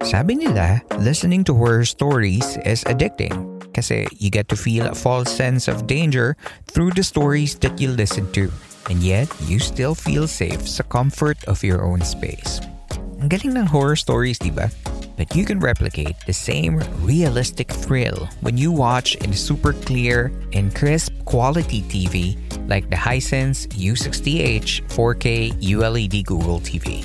Sabi nila, listening to horror stories is addicting kasi you get to feel a false sense of danger through the stories that you listen to. And yet, you still feel safe sa comfort of your own space. Ang galing ng horror stories, di ba? But you can replicate the same realistic thrill when you watch in super clear and crisp quality TV like the Hisense U60H 4K ULED Google TV.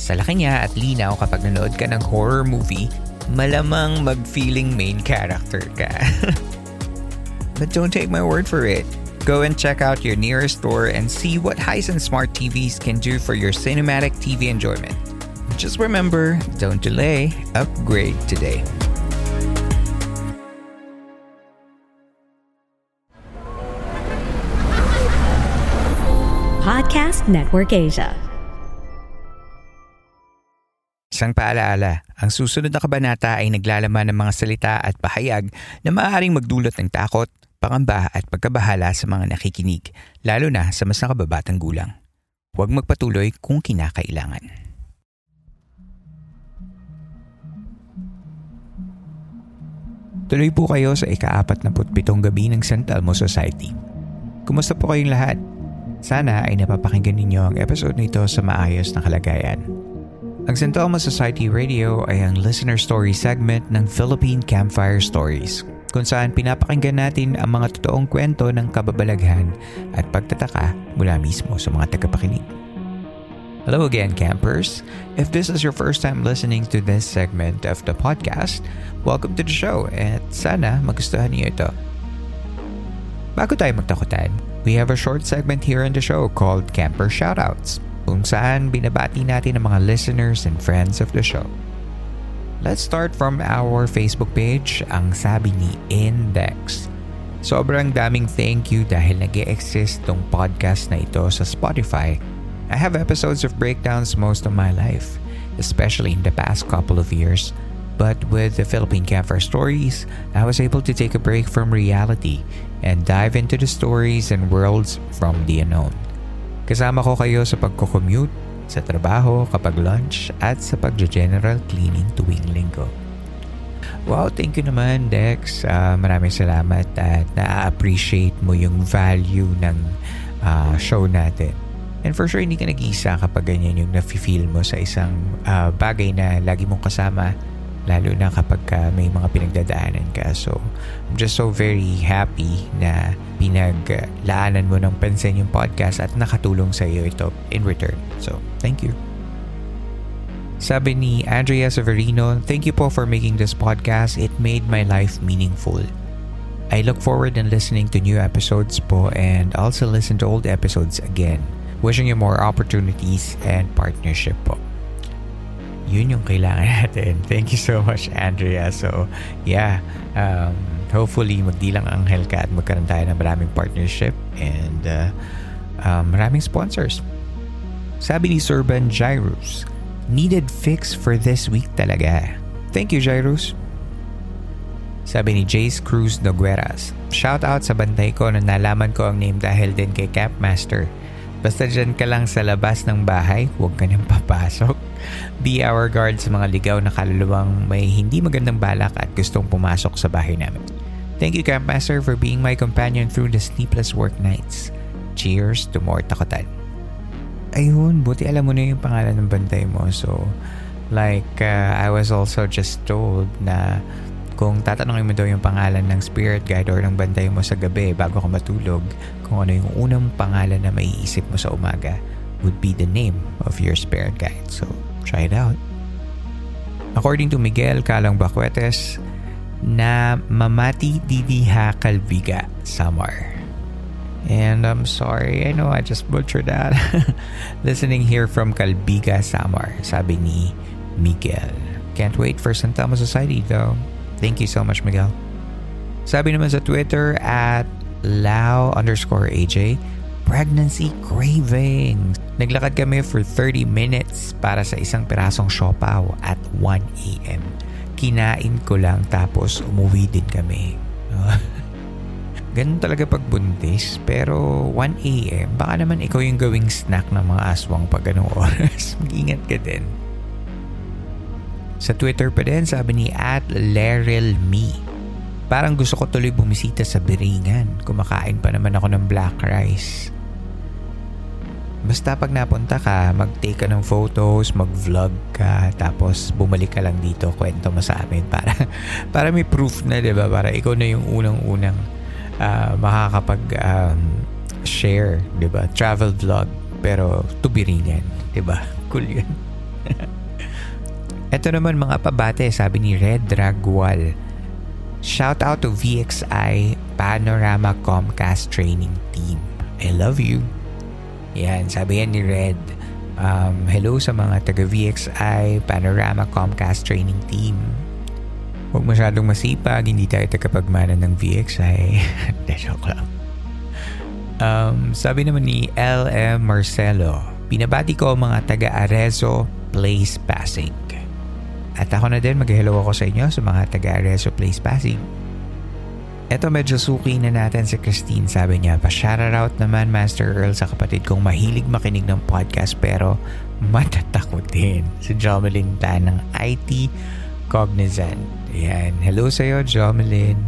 Sa laki niya at linaw kapag nanood ka ng horror movie, malamang mag-feeling main character ka. But don't take my word for it. Go and check out your nearest store and see what Hisense Smart TVs can do for your cinematic TV enjoyment. Just remember, don't delay, upgrade today. Podcast Network Asia. Isang paalaala, ang susunod na kabanata ay naglalaman ng mga salita at pahayag na maaaring magdulot ng takot, pangamba at pagkabahala sa mga nakikinig, lalo na sa mas nakababatang gulang. Huwag magpatuloy kung kinakailangan. Tuloy po kayo sa ika-apat na putpitong gabi ng San Telmo Society. Kumusta po kayong lahat? Sana ay napapakinggan ninyo ang episode nito sa maayos na kalagayan. Ang San Telmo Society Radio ay ang listener story segment ng Philippine Campfire Stories kung saan pinapakinggan natin ang mga totoong kwento ng kababalaghan at pagtataka mula mismo sa mga tagapakinig. Hello again, campers. If this is your first time listening to this segment of the podcast, welcome to the show at sana magustuhan niyo ito. Bago tayo magtakutan, we have a short segment here in the show called Camper Shoutouts kung saan binabati natin ang mga listeners and friends of the show. Let's start from our Facebook page, ang sabi ni Index. Sobrang daming thank you dahil nag exist tong podcast na ito sa Spotify I have episodes of breakdowns most of my life, especially in the past couple of years. But with the Philippine Campfire Stories, I was able to take a break from reality and dive into the stories and worlds from the unknown. Kasama ko kayo sa pagko-commute, sa trabaho, kapag lunch, at sa pagja-general cleaning tuwing linggo. Wow, thank you naman Dex. Uh, maraming salamat at na-appreciate mo yung value ng uh, show natin. And for sure, hindi ka nag-iisa kapag ganyan yung nafe-feel mo sa isang uh, bagay na lagi mong kasama lalo na kapag uh, may mga pinagdadaanan ka. So, I'm just so very happy na pinaglaanan mo ng pansin yung podcast at nakatulong sa iyo ito in return. So, thank you. Sabi ni Andrea Severino, Thank you po for making this podcast. It made my life meaningful. I look forward in listening to new episodes po and also listen to old episodes again. Wishing you more opportunities and partnership po. Yun yung kailangan natin. Thank you so much, Andrea. So, yeah. Um, hopefully, magdilang anghel ka at magkaroon tayo ng maraming partnership and uh, um, maraming sponsors. Sabi ni Surban Jairus, needed fix for this week talaga. Thank you, Jairus. Sabi ni Jace Cruz Nogueras, shout out sa bantay ko na nalaman ko ang name dahil din kay Campmaster. Basta dyan ka lang sa labas ng bahay, huwag ka nang papasok. Be our guard sa mga ligaw na kaluluwang may hindi magandang balak at gustong pumasok sa bahay namin. Thank you, Campmaster, for being my companion through the sleepless work nights. Cheers to more takotan. Ayun, buti alam mo na yung pangalan ng bantay mo. So, like, uh, I was also just told na kung tatanungin mo daw yung pangalan ng spirit guide or ng bantay mo sa gabi bago ka matulog, kung ano yung unang pangalan na maiisip mo sa umaga would be the name of your spirit guide. So, try it out. According to Miguel Calong Bacuetes, na mamati didiha kalbiga samar. And I'm sorry, I know I just butchered that. Listening here from Calbiga, Samar, sabi ni Miguel. Can't wait for San Telmo Society though. Thank you so much, Miguel. Sabi naman sa Twitter at Lao underscore AJ, pregnancy cravings. Naglakad kami for 30 minutes para sa isang pirasong siopaw at 1 a.m. Kinain ko lang tapos umuwi din kami. Ganun talaga pag buntis. Pero 1 a.m., baka naman ikaw yung gawing snack ng mga aswang pag ganong oras. Mag-ingat ka din. Sa Twitter pa din, sabi ni at Leril Me. Parang gusto ko tuloy bumisita sa Biringan. Kumakain pa naman ako ng black rice. Basta pag napunta ka, mag-take ka ng photos, mag-vlog ka, tapos bumalik ka lang dito, kwento mo sa amin para, para may proof na, di ba? Para ikaw na yung unang-unang uh, makakapag um, share, 'di ba? Travel vlog pero tubiringan, 'di ba? Cool 'yun. Ito naman mga pabate, sabi ni Red Dragwal. Shout out to VXI Panorama Comcast Training Team. I love you. Yan, sabi yan ni Red. Um, hello sa mga taga VXI Panorama Comcast Training Team. Huwag masyadong masipag, hindi tayo tagapagmana ng VXI. Joke lang. Um, sabi naman ni LM Marcelo, pinabati ko ang mga taga Arezzo Place Pasig. At ako na din, mag-hello ako sa inyo sa mga taga Arezzo Place Pasig. Eto medyo suki na natin si Christine. Sabi niya, pa-shoutout naman Master Earl sa kapatid kong mahilig makinig ng podcast pero matatakot din. Si Jomelyn Tan ng IT Cognizant. Ayan. Hello sa'yo, Jomelyn.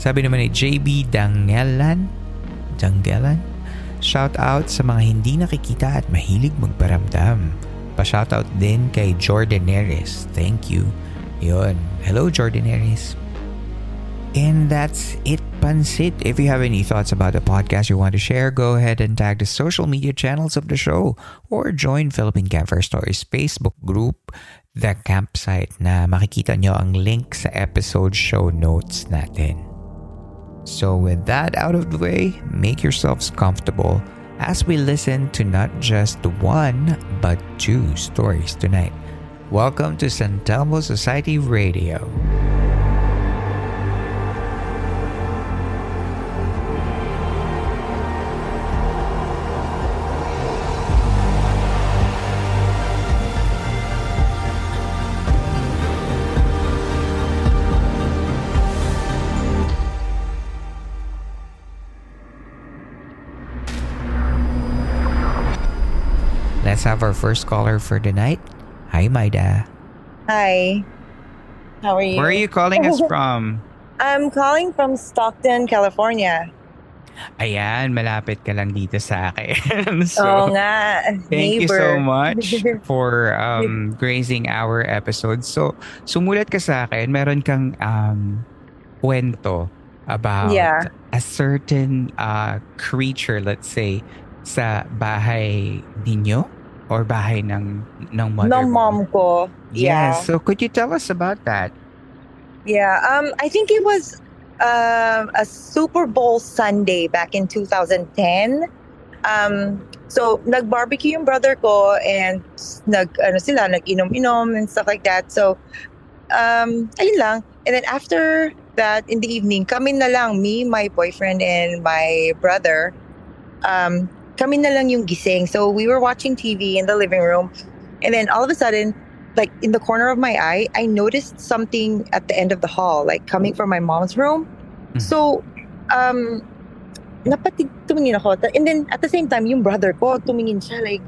Sabi naman ni JB Dangelan. Dangelan? Shout out sa mga hindi nakikita at mahilig magparamdam. Pa-shout out din kay Jordaneris. Thank you. Yon. Hello, Jordaneris. And that's it, Pansit. If you have any thoughts about the podcast you want to share, go ahead and tag the social media channels of the show or join Philippine Campfire Stories Facebook group the campsite na makikita nyo ang link sa episode show notes natin. So with that out of the way, make yourselves comfortable as we listen to not just one but two stories tonight. Welcome to San Telmo Society Radio. Let's have our first caller for the night. Hi, Maida. Hi. How are you? Where are you calling us from? I'm calling from Stockton, California. Ayan, malapit ka lang dito sa akin. so, Oo nga. Thank you so much for um, grazing our episode. So, sumulat ka sa akin, meron kang um, kwento about yeah. a certain uh, creature, let's say, sa bahay ninyo? Or bahay ng ng mother ng mom ko. Yeah. Yes. So could you tell us about that? Yeah. Um I think it was uh, a Super Bowl Sunday back in 2010. Um so nag-barbecue yung brother ko and nag ano sila nag-inom-inom and stuff like that. So um ayun lang. And then after that in the evening, kami na lang me, my boyfriend and my brother um kami na lang yung gising. So we were watching TV in the living room. And then all of a sudden, like in the corner of my eye, I noticed something at the end of the hall, like coming from my mom's room. Mm-hmm. So, um, napatig tumingin ako. And then at the same time, yung brother ko, tumingin siya like,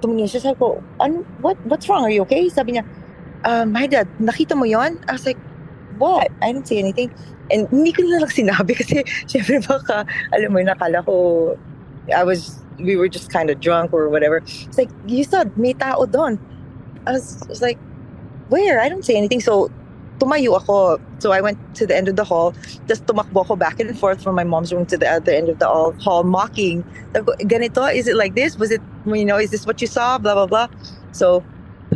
tumingin siya. Sabi ko, ano, what, what's wrong? Are you okay? Sabi niya, uh, my dad, nakita mo yon? I was like, what? I didn't say anything. And hindi ko na lang sinabi kasi syempre baka, alam mo, nakala ko I was we were just kind of drunk or whatever. It's like you saw may tao doon. I was, I was like, where? I don't say anything. So tumayo ako. So I went to the end of the hall. Just tumakbo ako back and forth from my mom's room to the other end of the hall, mocking. Ganito, is it like this? Was it, you know, is this what you saw? Blah, blah, blah. So,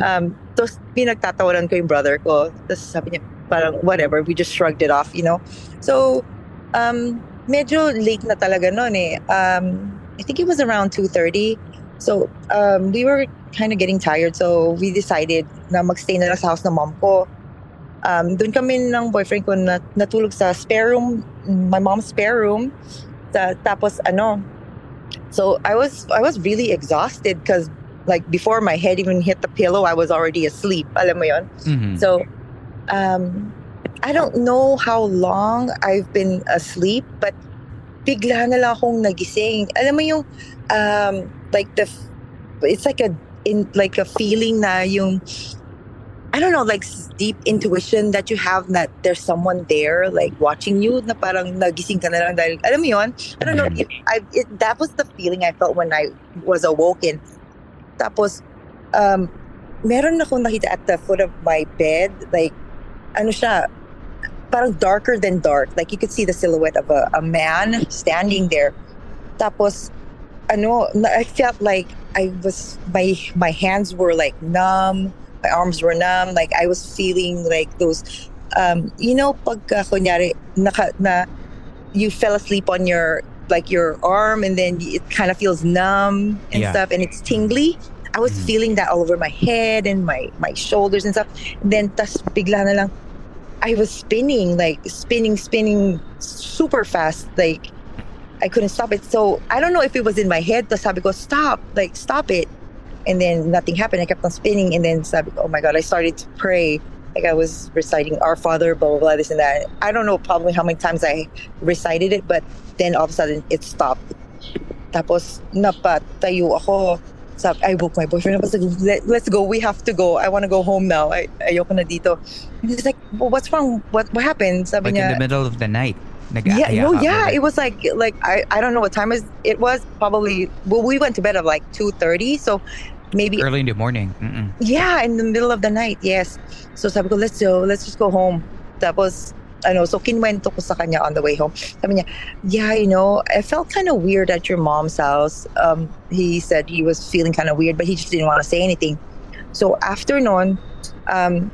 um, tapos pinagtatawanan ko yung brother ko. Tapos sabi niya, parang whatever, we just shrugged it off, you know? So, um, medyo late na talaga noon eh. Um, I think it was around 2.30. So, um, we were kind of getting tired. So, we decided na magstay na lang sa house ng mom ko. Um, doon kami ng boyfriend ko na, natulog sa spare room, my mom's spare room. Sa, tapos, ano, so I was, I was really exhausted because like before my head even hit the pillow, I was already asleep. Alam mo yon? Mhm. So, um, I don't know how long I've been asleep, but bigla na lang akong nagising. Alam mo yung, um, like the, it's like a, in, like a feeling na yung, I don't know, like deep intuition that you have that there's someone there, like watching you, na parang nagising ka na lang dahil, alam mo yun? I don't know, it, I, it, that was the feeling I felt when I was awoken. Tapos, um, meron akong nakita at the foot of my bed, like, ano siya, parang darker than dark. Like, you could see the silhouette of a, a man standing there. Tapos, ano, I felt like I was, my, my hands were like numb, my arms were numb, like I was feeling like those, um, you know, pag uh, kunyari, naka, na, you fell asleep on your, like your arm and then it kind of feels numb and Yeah. stuff and it's tingly. I was Mhm. feeling that all over my head and my, my shoulders and stuff. And then, tas bigla na lang, I was spinning, like spinning, spinning super fast. Like I couldn't stop it. So I don't know if it was in my head. The sabi ko, stop, like stop it. And then nothing happened. I kept on spinning. And then sabi oh my God, I started to pray. Like I was reciting Our Father, blah, blah, blah, this and that. I don't know probably how many times I recited it, but then all of a sudden it stopped. Tapos napatayo ako. Sabi, I woke my boyfriend up. I was like, Let, let's go. We have to go. I want to go home now. I, ayoko na dito. And he's like, well, what's wrong? What what happened? Sabi Like niya, in the middle of the night. yeah, no, yeah. It was like like I, I don't know what time is it was. Probably well, we went to bed at like two thirty, so maybe Early in the morning. Mm-mm. yeah, in the middle of the night. Yes. So sabi ko, let's go, let's just go home. Tapos ano, so kinwento ko sa kanya on the way home. Sabi niya, yeah, you know, I felt kind of weird at your mom's house. Um, he said he was feeling kind of weird, but he just didn't want to say anything. So after noon, um,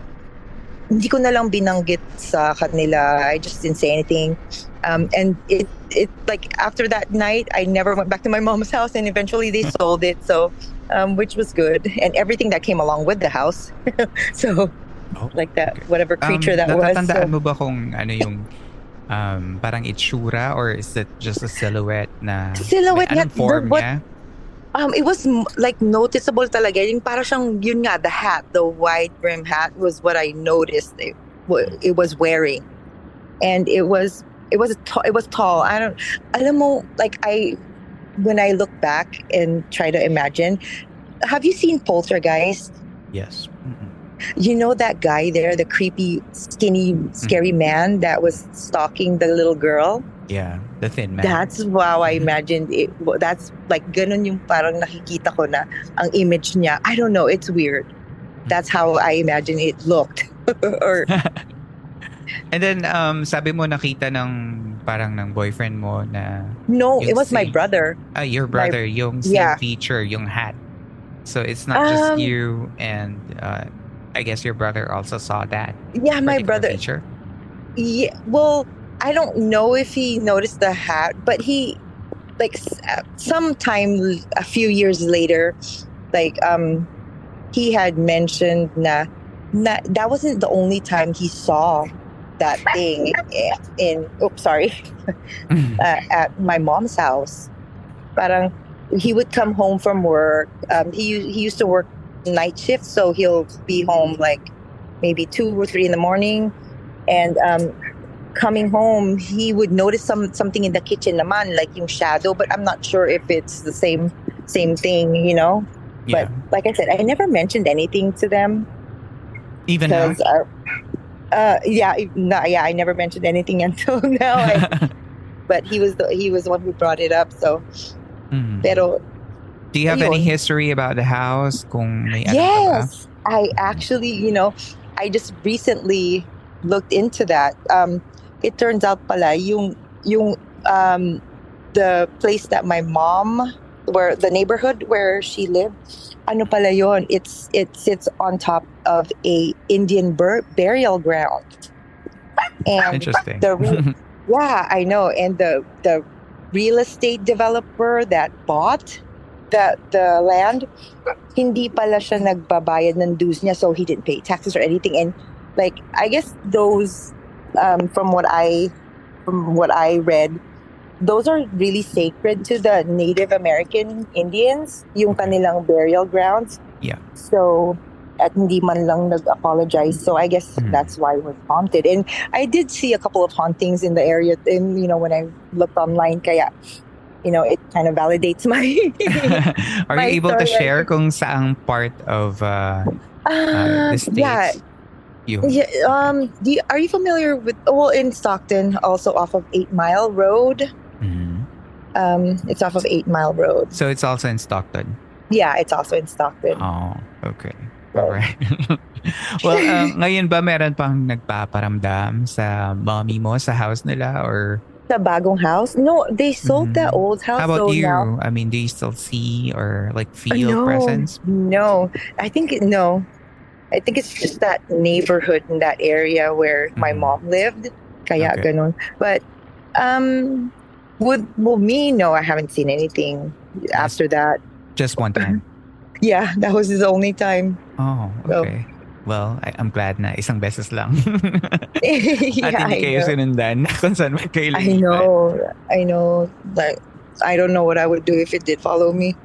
hindi ko na lang binanggit sa kanila. I just didn't say anything. Um, and it, it like after that night, I never went back to my mom's house, and eventually they sold it. So, um, which was good, and everything that came along with the house. so, Oh, like that, okay. whatever creature um, that was. natatandaan So, mo ba kung ano yung um, parang itsura or is it just a silhouette na Silhouette may anong form what- niya? um, it was like noticeable talaga. Yung para siyang yun nga, the hat, the wide brim hat was what I noticed. It, it was wearing, and it was it was ta- it was tall. I don't. Alam mo, like I, when I look back and try to imagine, have you seen Poltergeist? Yes. Mm-mm. You know that guy there, the creepy, skinny, scary man that was stalking the little girl. Yeah, the thin man. That's how I imagined it. That's like ganun yung parang nakikita ko na ang image niya. I don't know. It's weird. That's how I imagine it looked. or And then um sabi mo nakita ng parang ng boyfriend mo na no, it was my same. brother. ah, your brother yung same yeah. feature, yung hat. So it's not just Um, you and uh, I guess your brother also saw that. Yeah, my brother. feature. Yeah, well, I don't know if he noticed the hat, but he, like, uh, sometime a few years later, like, um, he had mentioned na, na that wasn't the only time he saw that thing in. Oops, sorry, uh, at my mom's house. Parang he would come home from work. Um, he he used to work night shift, so he'll be home like maybe two or three in the morning, and um, coming home, he would notice some something in the kitchen, naman like yung shadow. But I'm not sure if it's the same same thing, you know. yeah. But like I said, I never mentioned anything to them Even now. Uh, uh, yeah, no, yeah, I never mentioned anything until now. I, but he was the he was the one who brought it up. So, Mhm. pero Do you have any history about the house? Kung may ano ka ba? Yes, I actually, you know, I just recently looked into that. Um, it turns out pala yung yung um, the place that my mom, where the neighborhood where she lived, ano pala yon? It's it sits on top of a Indian bur- burial ground, and Interesting. the re- Yeah, I know. And the the real estate developer that bought the the land, hindi pala siya nagbabayad ng dues niya, so he didn't pay taxes or anything. And like I guess those, um, from what I from what I read, those are really sacred to the Native American Indians, yung kanilang burial grounds. Yeah. So at hindi man lang nag-apologize. So I guess Mhm. that's why it was haunted. And I did see a couple of hauntings in the area and you know when I looked online kaya you know it kind of validates my Are My you able to share kung saang part of uh, uh, Uh, the states yeah, you yeah. Um, you, are you familiar with? Well, in Stockton, also off of Eight Mile Road. Mhm. Um, it's off of Eight Mile Road. So it's also in Stockton. Yeah, it's also in Stockton. Oh, okay. Alright. well, um, ngayon ba meron pang nagpaparamdam sa mommy mo sa house nila or The bagong house? No, they sold the Mhm. old house. how about so you? Now, I mean, do you still see or like feel no, presence? No, I think no. I think it's just that neighborhood in that area where my Mhm. mom lived. Kaya Okay. ganun. But um, with well, me, no, I haven't seen anything after that. Just one time. Yeah, that was his only time. Oh, So- okay. Well, I, I'm glad na isang beses lang. yeah, At hindi I kayo know. sinundan kung saan man kayo I know. I know. Like, I don't know what I would do if it did follow me.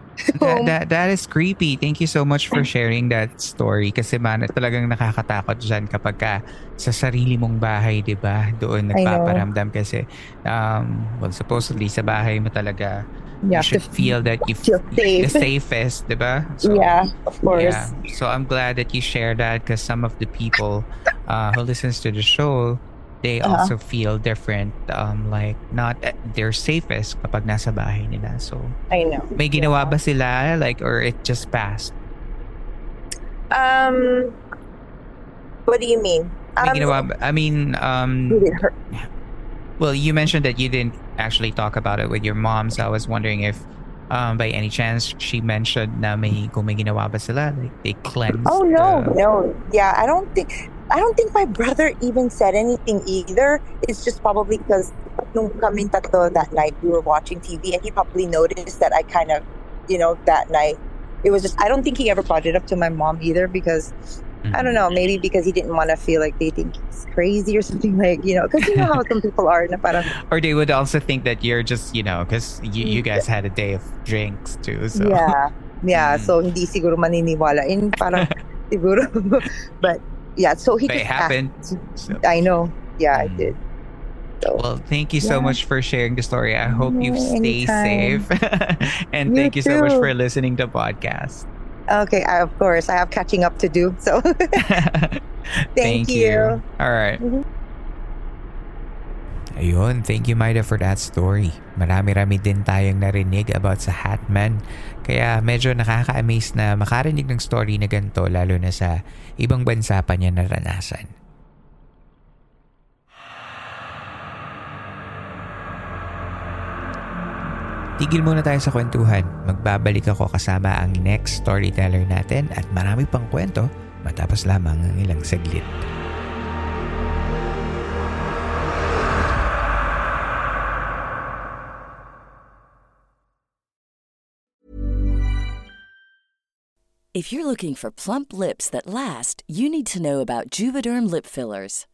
That, that, that is creepy. Thank you so much for sharing that story. Kasi man, talagang nakakatakot dyan kapag ka sa sarili mong bahay, di ba? Doon nagpaparamdam kasi, um, well, supposedly sa bahay mo talaga, You you should feel that you feel safe. the safest, di ba? So, yeah, of course. Yeah. So I'm glad that you share that because some of the people uh, who listens to the show, they Uh-huh. also feel different. Um, like not at their safest kapag nasa bahay nila. So I know. may ginawa ba sila like or it just passed? Um, what do you mean? May Um, ginawa ba- I mean, um, did it hurt? well, you mentioned that you didn't actually talk about it with your mom. So I was wondering if, um, by any chance, she mentioned na may kung may ginawa ba sila like they cleansed. Oh no, the- no. Yeah, I don't think I don't think my brother even said anything either. It's just probably because nung kami tatlo that night we were watching TV and he probably noticed that I kind of, you know, that night it was just I don't think he ever brought it up to my mom either because I don't know, maybe because he didn't want to feel like they think he's crazy or something like, you know, because you know how some people are parang Or they would also think that you're just, you know, because you, you guys had a day of drinks too. So Yeah. Yeah. Mm. So hindi siguro maniniwala. In parang siguro. but yeah, so he But it just happened. So- I know. Yeah, I Mm. did. So Well, thank you so much for sharing the story. I hope you Yeah, stay safe. and You thank you so much for listening to podcast. Okay, I, of course I have catching up to do. So thank, you. All right. Ayun, thank you Maida for that story. Marami-rami din tayong narinig about sa Hatman. Kaya medyo nakaka-amaze na makarinig ng story na ganito lalo na sa ibang bansa pa niya naranasan. Tigil muna tayo sa kwentuhan. Magbabalik ako kasama ang next storyteller natin at marami pang kwento matapos lamang ang ilang saglit. If you're looking for plump lips that last, you need to know about Juvederm lip fillers.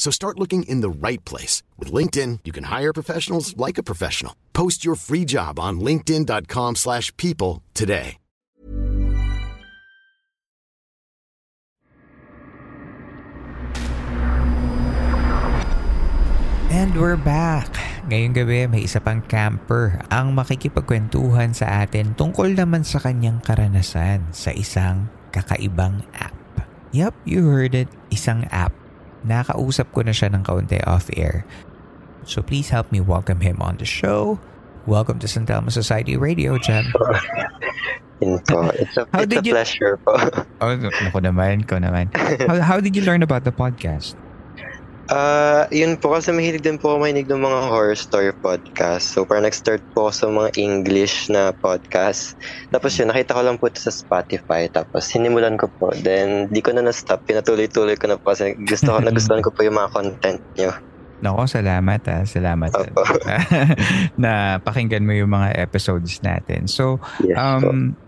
So start looking in the right place. With LinkedIn, you can hire professionals like a professional. Post your free job on linkedin.com slash people today. And we're back. Ngayong gabi may isa pang camper ang makikipagkwentuhan sa atin tungkol naman sa kanyang karanasan sa isang kakaibang app. Yup, you heard it. Isang app. Nakausap ko na siya ng kaunti off-air. So please help me welcome him on the show. Welcome to San Telmo Society Radio, Jem. Yun po. It's a, How it's did a you- pleasure po. Oh, ako naman, ko naman. How, how did you learn about the podcast? Ah, yun po kasi mahilig din po ako mahinig ng mga horror story podcast. So parang nag-start po ako sa mga English na podcast. Tapos yun, nakita ko lang po ito sa Spotify. Tapos sinimulan ko po. Then di ko na na-stop. Pinatuloy-tuloy ko na po kasi gusto ko, nagustuhan ko po yung mga content nyo. Nako, salamat ah. Salamat. Opo. na pakinggan mo yung mga episodes natin. So, Yes po. um,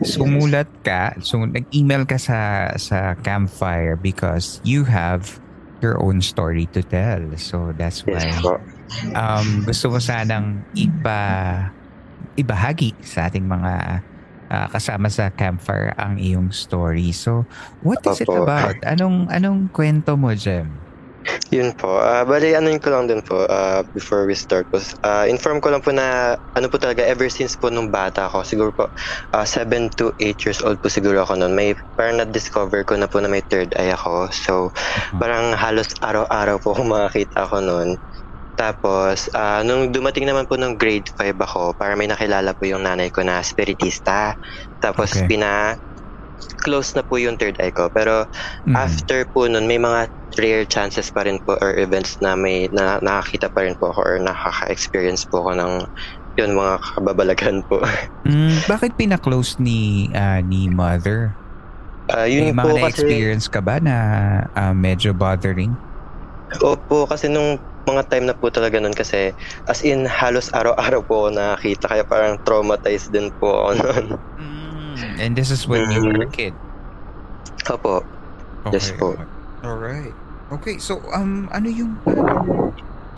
sumulat ka, so nag-email ka sa sa Campfire because you have your own story to tell. So that's why um, gusto mo sanang ipa ibahagi sa ating mga ah, kasama sa Campfire ang iyong story. So, what is it about? Anong anong kwento mo, Jem? Yun po. Ah, bali, ano ko lang din po ah, before we start po. ah, inform ko lang po na ano po talaga ever since po nung bata ako. Siguro po 7 to 8 years old po siguro ako noon. May parang na-discover ko na po na may third eye ako. So parang halos araw-araw po kung makakita ako noon. Tapos, ah, nung dumating naman po nung grade 5 ako, para may nakilala po yung nanay ko na spiritista. Tapos, Okay. pina close na po yung third eye ko. Pero, Mm. after po nun, may mga rare chances pa rin po or events na may na, nakakita pa rin po ako or nakaka-experience po ako ng yun mga kababalagan po. Mm, bakit pina-close ni ah, ni mother? May yun mga po kasi na-experience ka ba na ah, medyo bothering? Opo, kasi nung mga time na po talaga nun kasi as in halos araw-araw po ako nakakita kaya parang traumatized din po ako nun. And this is when you were a kid. Opo. Yes po. Alright. Okay, so um ano yung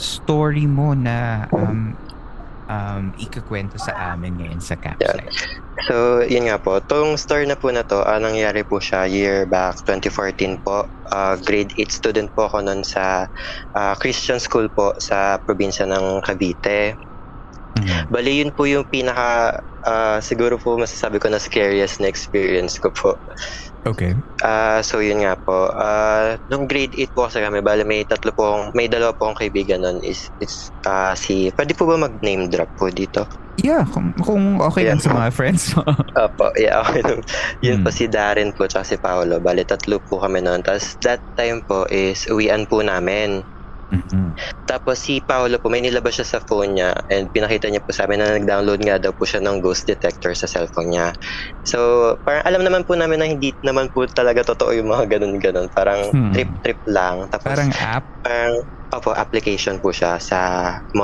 story mo na um um ikakwento sa amin ngayon sa campsite? So, yun nga po. Tong story na po na to, ah, nangyari po siya year back 2014 po. Ah, grade 8 student po ako nun sa ah, Christian school po sa probinsya ng Cavite. Mhm. Bali, yun po yung pinaka, ah, siguro po masasabi ko na scariest na experience ko po. Okay. Ah, so yun nga po. Ah, nung grade 8 po kasi kami, bali may tatlo po akong, may dalawa po akong kaibigan nun is, is ah, si, pwede po ba mag-name drop po dito? Yeah, kung, kung okay lang sa mga friends mo. Opo, yeah, okay lang. Yun Hmm. po si Darren po tsaka si Paolo. Bali, tatlo po kami noon. Tapos that time po is uwian po namin. Mhm. Tapos si Paolo po, may nilabas siya sa phone niya and pinakita niya po sa amin na nag-download nga daw po siya ng ghost detector sa cellphone niya. So, parang alam naman po namin na hindi naman po talaga totoo yung mga ganun-ganun. Parang Hmm. trip-trip lang. Tapos Parang app. parang, opo, application po siya sa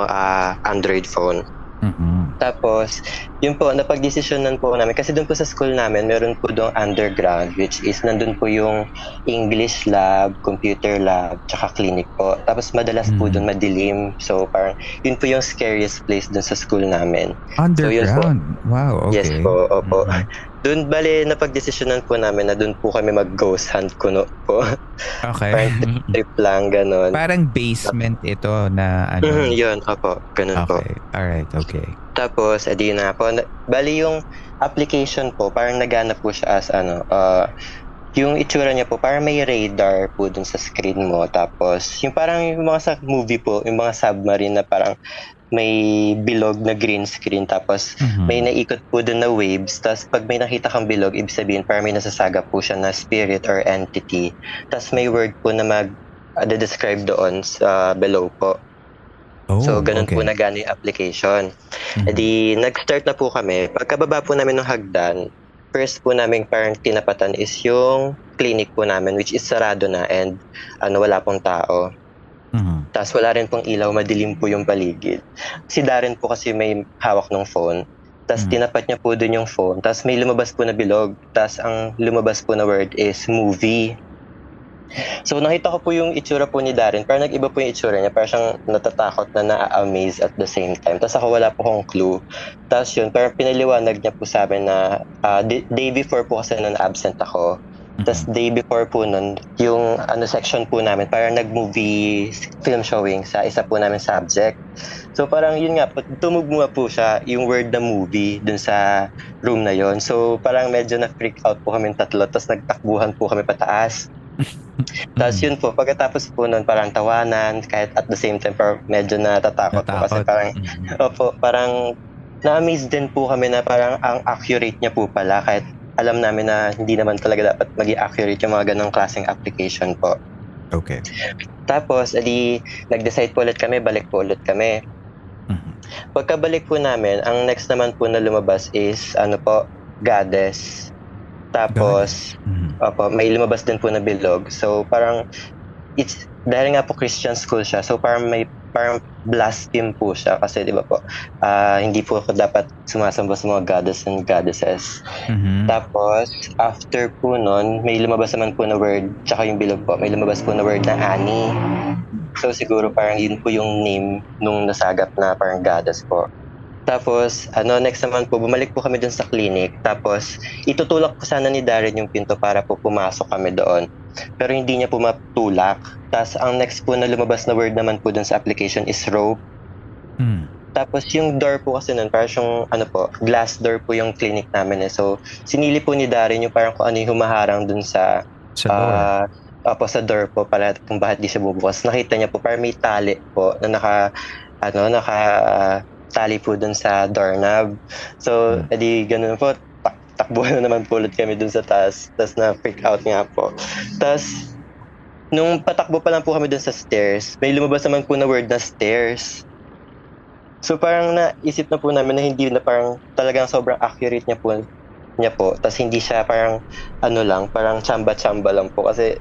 ah, Android phone. Mhm. Tapos, yun po, napag-desisyonan po namin. Kasi doon po sa school namin, meron po doon underground, which is nandun po yung English lab, computer lab, tsaka clinic po. Tapos madalas po Mm. doon madilim. So, parang, yun po yung scariest place doon sa school namin. Underground. wow, okay. Yes po, opo. Mhm. Doon, bali, napag-desisyonan po namin na doon po kami mag-ghost hunt kuno po. Okay. Parang Trip lang, ganon. Parang basement ito na ano. Mhm, yun, opo, ganun po. Okay. Alright, okay. Tapos, edi na po. Bali yung application po, parang nagana po siya as ano, uh, yung itsura niya po, parang may radar po dun sa screen mo. Tapos, yung parang yung mga sa movie po, yung mga submarine na parang may bilog na green screen. Tapos, Mhm. may naikot po dun na waves. Tapos, pag may nakita kang bilog, ibig sabihin, parang may nasasaga po siya na spirit or entity. Tapos, may word po na mag uh, describe doon sa below po. Oh, so, ganun okay. po na gano'n yung application. Mhm. Edi, nag-start na po kami. Pagkababa po namin ng hagdan, first po namin parang tinapatan is yung clinic po namin which is sarado na and ano wala pong tao. Mhm. Tapos wala rin pong ilaw, madilim po yung paligid. Si Darren po kasi may hawak ng phone. Tapos Mm. tinapat niya po dun yung phone. Tapos may lumabas po na bilog. Tapos ang lumabas po na word is movie. So nakita ko po yung itsura po ni Darren. Parang nag-iba po yung itsura niya. Parang siyang natatakot na na-amaze at the same time. Tapos ako wala po akong clue. Tapos yun, parang pinaliwanag niya po sa amin na di- day before po kasi nun absent ako. Tapos day before po nun, yung ano section po namin, parang nag-movie film showing sa isa po namin subject. So parang yun nga, tumugma po siya yung word na movie dun sa room na yon So parang medyo na-freak out po kami tatlo, tapos nagtakbuhan po kami pataas. Tapos yun po, pagkatapos po nun, parang tawanan, kahit at the same time, parang medyo natatakot po kasi parang. Opo, parang na-amaze din po kami na parang ang accurate niya po pala kahit alam namin na hindi naman talaga dapat maging accurate yung mga ganong klaseng application po. Okay. Tapos, edi, nag-decide po ulit kami, balik po ulit kami. Mhm. Pagkabalik po namin, ang next naman po na lumabas is, ano po, goddess. Tapos, Mhm. Opo, may lumabas din po na bilog. So parang it's dahil nga po Christian school siya. So parang may parang blaspheme po siya kasi 'di ba po ah, hindi po ako dapat sumasamba sa mga goddess and goddesses. Mhm. Tapos after po nun, may lumabas naman po na word tsaka yung bilog po. May lumabas po na word na Annie. So siguro parang yun po yung name nung nasagap na parang goddess po. Tapos, ano, next naman po, bumalik po kami dun sa clinic. Tapos, itutulak po sana ni Darren yung pinto para po pumasok kami doon. Pero hindi niya po matulak. Tapos, ang next po na lumabas na word naman po dun sa application is rope. Mhm. Tapos, yung door po kasi nun, parang yung, ano po, glass door po yung clinic namin eh. So, sinili po ni Darren yung parang kung ano yung humaharang dun sa Sa door. Ah, opo, sa door po pala kung bakit di siya bubukas. Nakita niya po, parang may tali po na naka, ano, naka tali po dun sa doorknob. So, Hmm. edi ganun po, tak takbuhan na naman po ulit kami dun sa taas. Tapos na freak out nga po. Tapos, nung patakbo pa lang po kami dun sa stairs, may lumabas naman po na word na stairs. So parang naisip na po namin na hindi na parang talagang sobrang accurate niya po niya po. Tapos hindi siya parang ano lang, parang chamba-chamba lang po kasi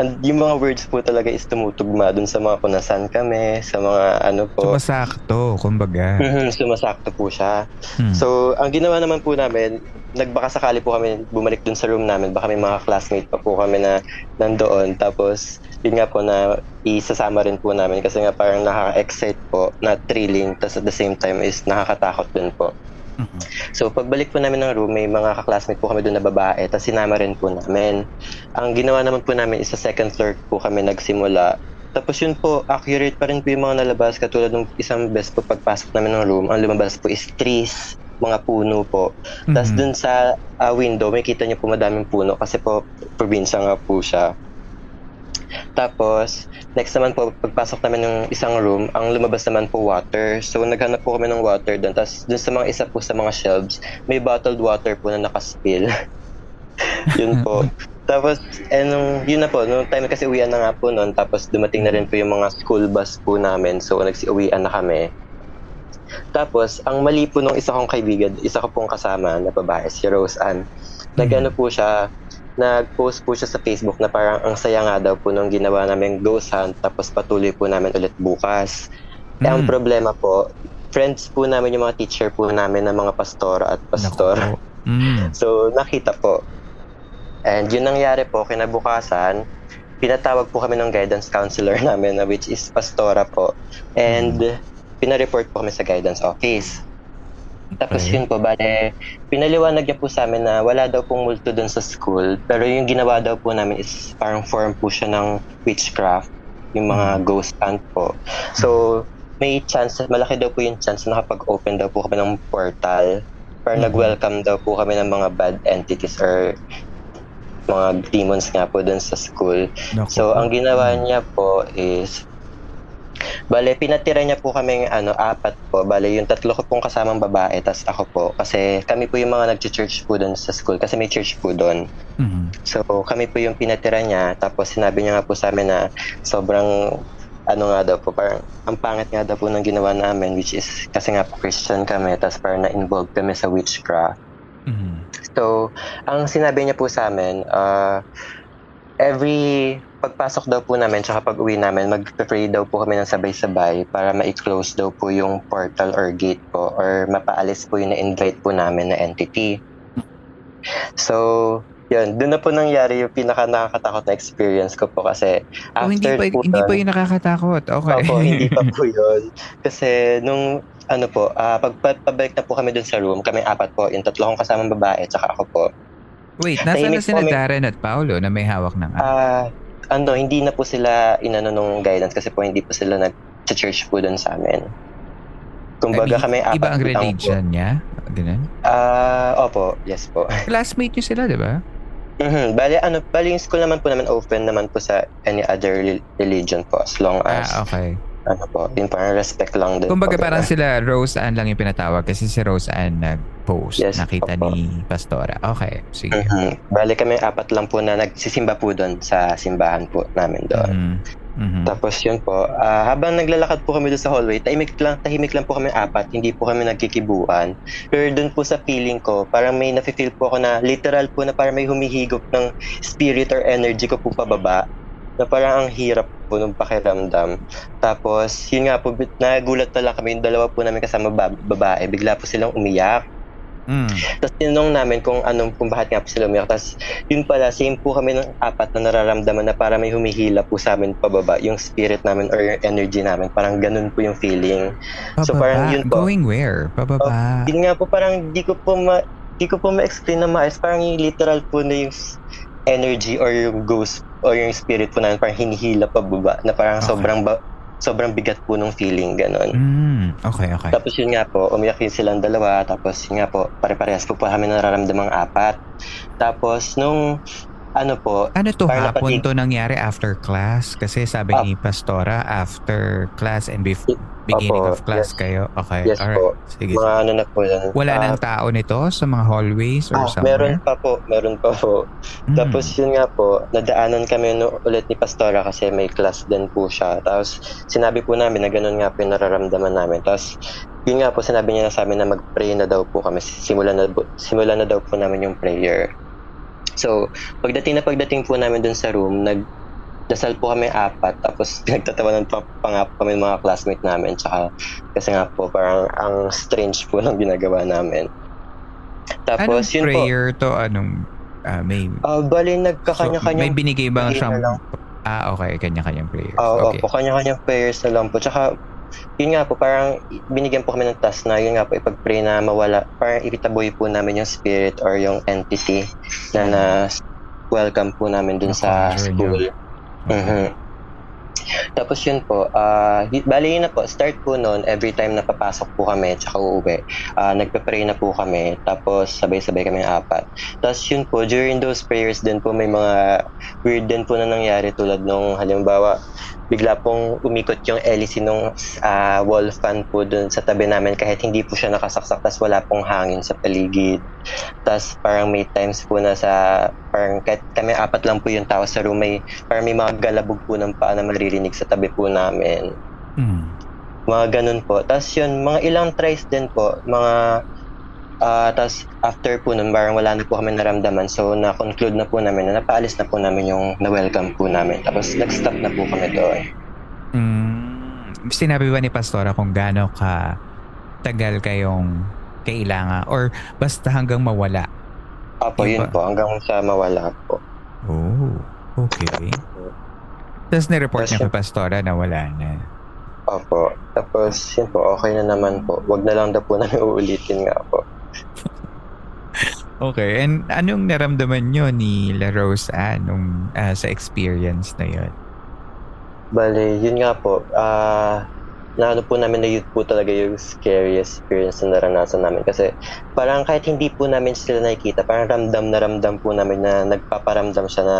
and yung mga words po talaga is tumutugma dun sa mga kunasan kami, sa mga ano po. Sumasakto, kumbaga. Mhm, Sumasakto po siya. Mhm. So, ang ginawa naman po namin, nagbaka sakali po kami bumalik dun sa room namin. Baka may mga classmate pa po kami na nandoon. Tapos, yun nga po na isasama rin po namin kasi nga parang nakaka-excite po, na thrilling. Tapos at the same time is nakakatakot din po. Mhm. So, pagbalik po namin ng room, may mga kaklasmate po kami doon na babae, tapos sinama rin po namin. Ang ginawa naman po namin is sa second floor po kami nagsimula. Tapos yun po, accurate pa rin po yung mga nalabas, katulad ng isang best po pagpasok namin ng room, ang lumabas po is trees, mga puno po. Tapos Mhm. dun sa ah, window, may kita niyo po madaming puno kasi po probinsya nga po siya. Tapos, next naman po, pagpasok namin ng isang room, ang lumabas naman po water. So, naghanap po kami ng water doon. Tapos, doon sa mga isa po sa mga shelves, may bottled water po na nakaspill. yun po. Tapos, eh, nung, yun na po, nung time kasi uwian na nga po noon, tapos dumating na rin po yung mga school bus po namin. So, nagsi-uwian na kami. Tapos, ang mali po nung isa kong kaibigan, isa ko pong kasama na babae, si Rose Ann, nag-ano po siya, nag-post po siya sa Facebook na parang ang saya nga daw po nung ginawa namin ghost hunt, tapos patuloy po namin ulit bukas. Eh, ang Mm. problema po, friends po namin yung mga teacher po namin ng mga pastora at pastor. Naku. Mm. So, nakita po. And yun nangyari po, kinabukasan, pinatawag po kami ng guidance counselor namin, na which is pastora po. And pinareport po kami sa guidance office. Tapos Okay. yun po, bale, pinaliwanag niya po sa amin na wala daw pong multo dun sa school, pero yung ginawa daw po namin is parang form po siya ng witchcraft, yung mga ghost hunt po. So, may chance, malaki daw po yung chance na nakapag-open daw po kami ng portal para Mhm. nag-welcome daw po kami ng mga bad entities or mga demons nga po dun sa school. Naku. So, ang ginawa niya po is, bale, pinatira niya po kaming ano, apat po. Bale, yung tatlo ko pong kasamang babae, tas ako po. Kasi kami po yung mga nag-church po dun sa school, kasi may church po dun. Mhm. So, kami po yung pinatira niya. Tapos, sinabi niya nga po sa amin na sobrang, ano nga daw po, parang, ang pangit nga daw po ng ginawa namin, which is, kasi nga po Christian kami, tapos parang na-involve kami sa witchcraft. Mm-hmm. So, ang sinabi niya po sa amin, uh, every pagpasok daw po namin tsaka pag uwi namin, mag-pray daw po kami ng sabay-sabay para ma-close daw po yung portal or gate po or mapaalis po yung na-invite po namin na entity. So, yun, doon na po nangyari yung pinaka nakakatakot na experience ko po kasi after oh, hindi pa, po hindi pa yung nakakatakot. Okay. Opo, hindi pa po yun. Kasi nung ano po, uh, pag pabalik na po kami doon sa room, kami apat po, yung tatlo kong kasamang babae, tsaka ako po. Wait, nasa na sila Darren at Paolo na may hawak ng Ah, uh, ano, hindi na po sila inano nung guidance kasi po hindi po sila nag sa church po doon sa amin. Kumbaga I mean, kami apat. Iba ang religion niya? Ganun? Ah, uh, opo, yes po. Classmate niyo sila, di ba? Mhm. Bali ano, bali yung school naman po naman open naman po sa any other religion po as long as Ah, okay ano po, yung parang respect lang din. Kumbaga po, parang sila Rose Ann lang yung pinatawag kasi si Rose Ann nag-post, yes, nakita opo. ni Pastora. Okay, sige. Mm-hmm. Bali kami apat lang po na nagsisimba po doon sa simbahan po namin doon. Mm-hmm. Mm-hmm. Tapos yun po, uh, habang naglalakad po kami doon sa hallway, tahimik lang, tahimik lang po kami apat, hindi po kami nagkikibuan. Pero doon po sa feeling ko, parang may nafe-feel po ako na literal po na parang may humihigop ng spirit or energy ko po pababa na parang ang hirap po nung pakiramdam. Tapos, yun nga po, nagulat na lang kami, yung dalawa po namin kasama babae, bigla po silang umiyak. Mm. Tapos tinanong namin kung anong kung bakit nga po sila umiyak. Tapos yun pala, same po kami ng apat na nararamdaman na para may humihila po sa amin pababa yung spirit namin or yung energy namin. Parang ganun po yung feeling. Pababa? So parang yun po. Going where? Pababa? Oh, yun nga po parang di ko po ma di ko po ma-explain na maayos. Parang yung literal po na yung energy or yung ghost or yung spirit po namin parang hinihila pa baba na parang okay. sobrang ba- sobrang bigat po nung feeling ganon. Mm, okay, okay. Tapos yun nga po, umiyak yun silang dalawa. Tapos yun nga po, pare-parehas po po kami nararamdamang apat. Tapos nung ano po. Ano to hapon napatig- to nangyari after class? Kasi sabi oh. ni Pastora, after class and before beginning Opo, of class yes. kayo. Okay, yes alright. Po. Sige. Mga ano na po yan. Wala uh, nang tao nito sa mga hallways or ah, somewhere? Meron pa po, meron pa po. Mm. Tapos yun nga po, nadaanan kami no, ulit ni Pastora kasi may class din po siya. Tapos sinabi po namin na ganun nga po yung nararamdaman namin. Tapos yun nga po, sinabi niya na sa amin na mag-pray na daw po kami. Simulan na, simulan na daw po namin yung prayer. So, pagdating na pagdating po namin dun sa room, nag dasal po kami apat tapos pinagtatawanan pa, pa nga po kami mga classmate namin tsaka kasi nga po parang ang strange po ng ginagawa namin. Tapos anong yun prayer po, to anong uh, may uh, bali nagkakanya-kanya so, may binigay bang siyang Ah, okay. Kanya-kanyang prayers. Oo, okay. po. Kanya-kanyang prayers na lang po. Tsaka, yun nga po, parang binigyan po kami ng task na yun nga po, ipag-pray na mawala, parang ipitaboy po namin yung spirit or yung entity na na welcome po namin dun sa school. Mm-hmm. Tapos yun po, uh, bali yun na po, start po noon, every time na papasok po kami, tsaka uuwi, uh, nagpe-pray na po kami, tapos sabay-sabay kami apat. Tapos yun po, during those prayers din po, may mga weird din po na nangyari tulad nung halimbawa, bigla pong umikot yung LEC nung uh, wall fan po dun sa tabi namin kahit hindi po siya nakasaksak tas wala pong hangin sa paligid. Tas parang may times po na sa parang kahit kami apat lang po yung tao sa room may parang may mga galabog po ng paa na maririnig sa tabi po namin. Mm. Mga ganun po. Tas yun, mga ilang tries din po, mga Uh, Tapos after po nun, parang wala na po kami naramdaman. So na-conclude na po namin na napaalis na po namin yung na-welcome po namin. Tapos nag-stop na po kami doon. Mm, sinabi ba ni Pastora kung gaano ka tagal kayong kailangan or basta hanggang mawala? Opo, yun po. Hanggang sa mawala po. Oh, okay. Tapos ni-report niya kay Pastora na wala na. Opo. Tapos yun po, okay na naman po. Wag na lang daw po namin uulitin nga po. okay. And anong naramdaman nyo ni La Rose Ann nung uh, sa experience na yun? Bale, yun nga po. Uh, na ano po namin na yun po talaga yung scariest experience na naranasan namin. Kasi parang kahit hindi po namin sila nakikita, parang ramdam na ramdam po namin na nagpaparamdam siya na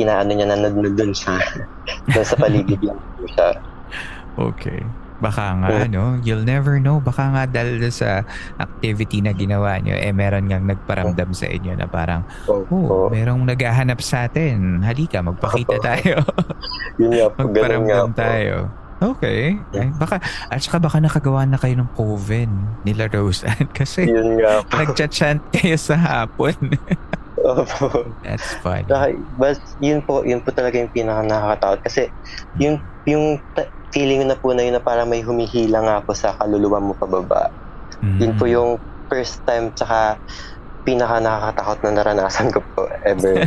inaano niya na nandun siya. sa paligid lang po siya. Okay. Baka nga, no? You'll never know. Baka nga dahil sa activity na ginawa nyo, eh meron ngang nagparamdam sa inyo na parang, oh, merong naghahanap sa atin. Halika, magpakita tayo. Yun nga Magparamdam tayo. Okay. Ay, baka, at saka baka nakagawa na kayo ng coven nila Rose kasi Yun nga nagcha-chant kayo sa hapon. Opo. That's funny. But yun po, yun po talaga yung pinaka nakakatakot. Kasi yung, yung feeling na po na yun na parang may humihila nga po sa kaluluwa mo pababa. Yun po Mm. yung first time tsaka pinaka nakakatakot na naranasan ko po ever.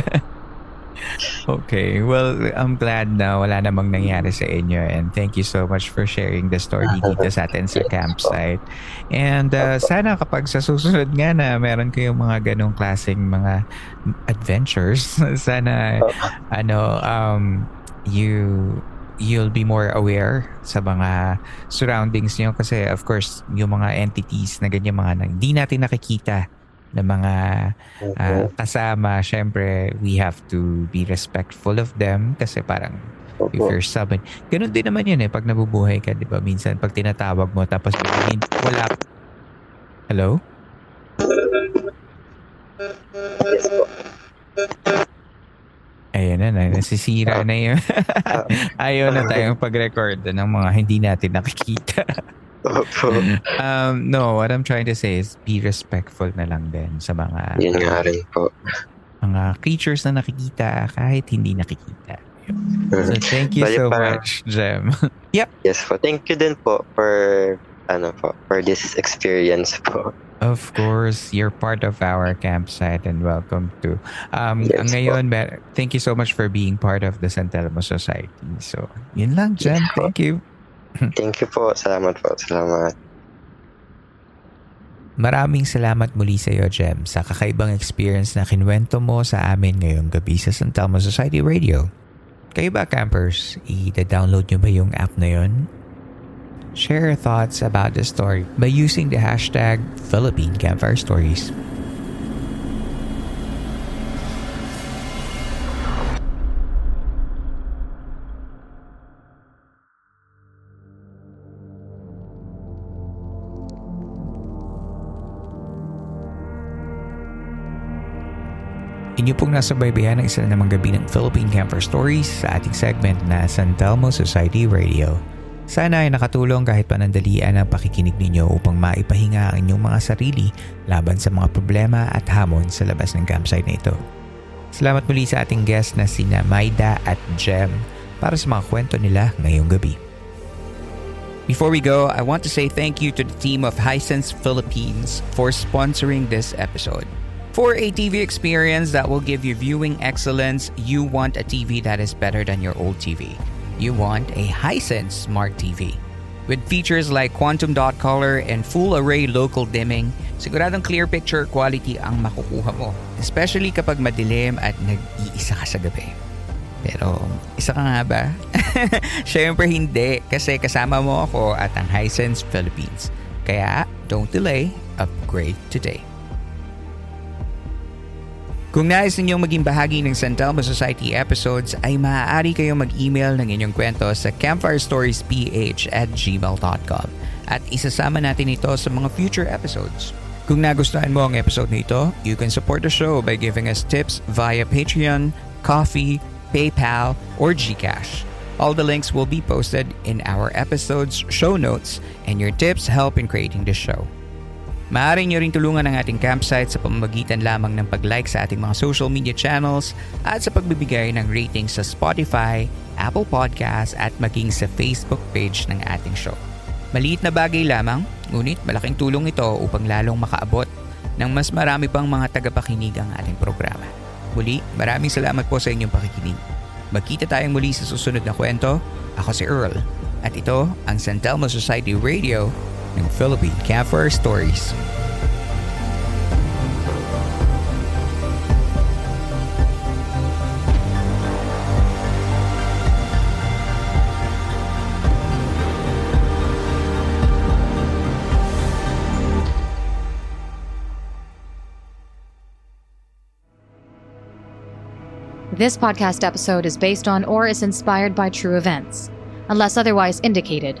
Okay. Well, I'm glad na wala namang nangyari sa inyo and thank you so much for sharing the story dito sa atin sa campsite. And uh, sana kapag sa susunod nga na meron kayong mga ganong klaseng mga adventures, sana ano um you you'll be more aware sa mga surroundings niyo kasi of course yung mga entities na ganyan mga na hindi natin nakikita na mga ah, kasama, syempre, we have to be respectful of them kasi parang if you're stubborn. Ganun din naman yun eh, pag nabubuhay ka, di ba? Minsan, pag tinatawag mo, tapos wala. Hello? Yes po. Ayun na, na nasisira na yun. Ayaw na tayong pag-record ng mga hindi natin nakikita. Um, no, what I'm trying to say is be respectful na lang din sa mga Yun nga rin po. mga creatures na nakikita kahit hindi nakikita. So thank you so much, Jem. Yes po. Thank you din po for ano po, for this experience po. Of course, you're part of our campsite and welcome to. Um, Yes, ngayon, mer- thank you so much for being part of the San Telmo Society. So, yun lang, Jem. Yes, po. Thank you. Thank you po. Salamat po. Salamat. Maraming salamat muli sa iyo, Jem, sa kakaibang experience na kinwento mo sa amin ngayong gabi sa San Telmo Society Radio. Kayo ba, campers? I-download nyo ba yung app na yon? Share your thoughts about the story by using the hashtag Philippine Campfire Stories. Inyo pong nasa baybayan ng isa na namang gabi ng Philippine Camper Stories sa ating segment na San Telmo Society Radio. Sana ay nakatulong kahit panandalian ang pakikinig ninyo upang maipahinga ang inyong mga sarili laban sa mga problema at hamon sa labas ng campsite na ito. Salamat muli sa ating guest na sina Maida at Jem para sa mga kwento nila ngayong gabi. Before we go, I want to say thank you to the team of Hisense Philippines for sponsoring this episode. For a TV experience that will give you viewing excellence, you want a TV that is better than your old TV. You want a Hisense Smart TV. With features like quantum dot color and full array local dimming, siguradong clear picture quality ang makukuha mo. Especially kapag madilim at nag-iisa ka sa gabi. Pero, isa ka nga ba? Siyempre hindi, kasi kasama mo ako at ang Hisense Philippines. Kaya, don't delay, upgrade today. Kung nais ninyong maging bahagi ng San Telmo Society episodes, ay maaari kayong mag-email ng inyong kwento sa campfirestoriesph at gmail.com at isasama natin ito sa mga future episodes. Kung nagustuhan mo ang episode na ito, you can support the show by giving us tips via Patreon, Coffee, PayPal, or GCash. All the links will be posted in our episode's show notes and your tips help in creating the show. Maaari nyo rin tulungan ang ating campsite sa pamamagitan lamang ng pag-like sa ating mga social media channels at sa pagbibigay ng ratings sa Spotify, Apple Podcasts at maging sa Facebook page ng ating show. Maliit na bagay lamang, ngunit malaking tulong ito upang lalong makaabot ng mas marami pang mga tagapakinig ang ating programa. Muli, maraming salamat po sa inyong pakikinig. Magkita tayong muli sa susunod na kwento. Ako si Earl at ito ang San Telmo Society Radio ng Philippine Stories. This podcast episode is based on or is inspired by true events. Unless otherwise indicated,